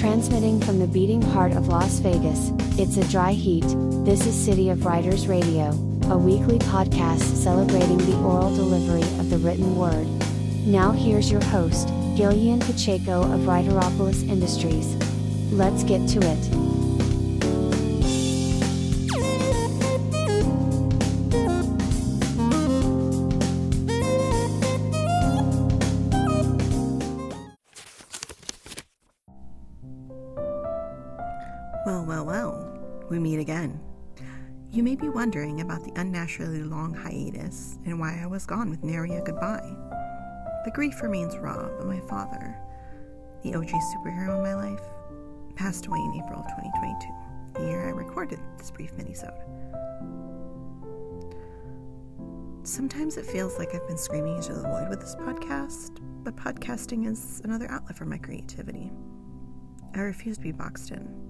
Transmitting from the beating heart of Las Vegas, it's a dry heat. This is City of Writers Radio, a weekly podcast celebrating the oral delivery of the written word. Now here's your host, Gillian Pacheco of Writeropolis Industries. Let's get to it. Well, well, well, we meet again. You may be wondering about the unnaturally long hiatus and why I was gone with nary a goodbye. The grief remains raw, but my father, the OG superhero in my life, passed away in April of 2022, the year I recorded this brief minisode. Sometimes it feels like I've been screaming into the void with this podcast, but podcasting is another outlet for my creativity. I refuse to be boxed in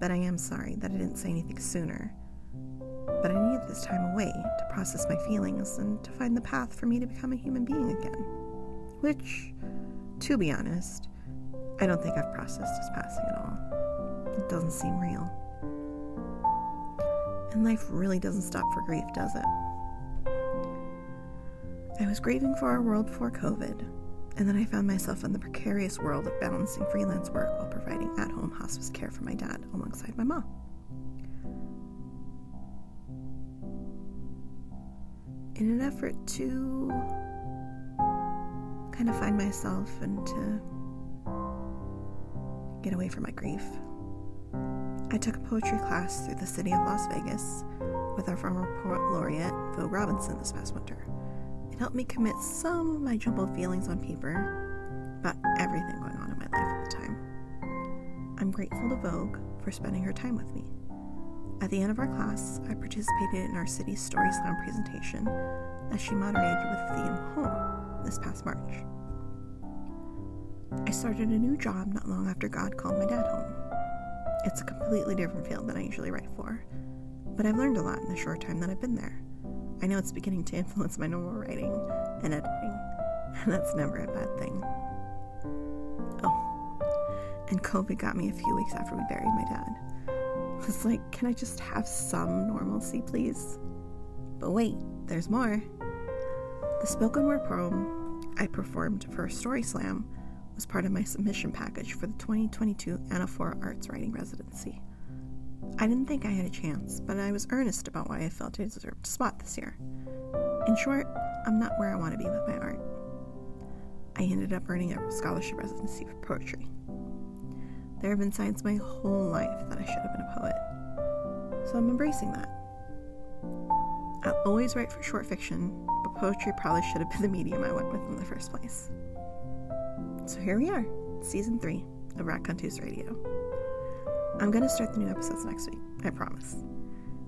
but I am sorry that I didn't say anything sooner. But I needed this time away to process my feelings and to find the path for me to become a human being again. Which, to be honest, I don't think I've processed his passing at all. It doesn't seem real. And life really doesn't stop for grief, does it? I was grieving for our world before COVID, and then I found myself in the precarious world of balancing freelance work while providing at home hospice care for my dad alongside my mom. In an effort to kind of find myself and to get away from my grief, I took a poetry class through the city of Las Vegas with our former poet laureate, Phil Robinson, this past winter helped me commit some of my jumbled feelings on paper about everything going on in my life at the time. I'm grateful to Vogue for spending her time with me. At the end of our class, I participated in our city's Story Slam presentation that she moderated with the theme Home this past March. I started a new job not long after God called my dad home. It's a completely different field than I usually write for, but I've learned a lot in the short time that I've been there. I know it's beginning to influence my normal writing and editing, and that's never a bad thing. Oh, and COVID got me a few weeks after we buried my dad. I was like, can I just have some normalcy, please? But wait, there's more. The spoken word poem I performed for a story slam was part of my submission package for the 2022 Anaphora Arts Writing Residency. I didn't think I had a chance, but I was earnest about why I felt I deserved a spot this year. In short, I'm not where I want to be with my art. I ended up earning a scholarship residency for poetry. There have been signs my whole life that I should have been a poet, so I'm embracing that. I'll always write for short fiction, but poetry probably should have been the medium I went with in the first place. So here we are, season three of Raconteuse Radio. I'm going to start the new episodes next week, I promise.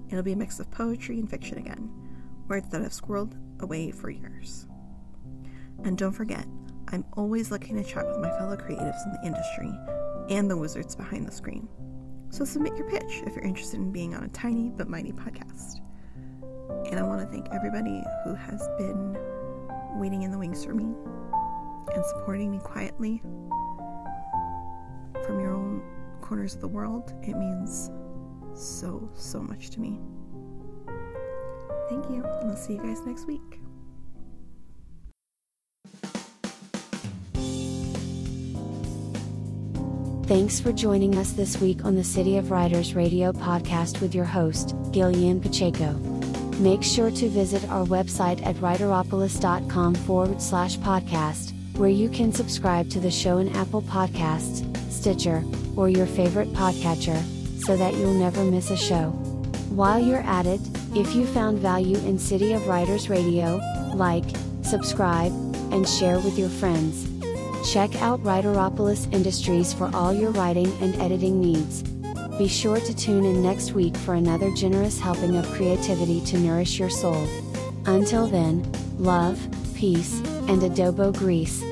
It'll be a mix of poetry and fiction again, words that I've squirreled away for years. And don't forget, I'm always looking to chat with my fellow creatives in the industry and the wizards behind the screen. So submit your pitch if you're interested in being on a tiny but mighty podcast. And I want to thank everybody who has been waiting in the wings for me and supporting me quietly corners of the world. It means so, so much to me. Thank you, and I'll see you guys next week. Thanks for joining us this week on the City of Writers radio podcast with your host, Gillian Pacheco. Make sure to visit our website at writeropolis.com forward slash podcast, where you can subscribe to the show in Apple Podcasts, Stitcher, or your favorite podcatcher, so that you'll never miss a show. While you're at it, if you found value in City of Writers Radio, like, subscribe, and share with your friends. Check out Writeropolis Industries for all your writing and editing needs. Be sure to tune in next week for another generous helping of creativity to nourish your soul. Until then, love, peace, and adobo grease.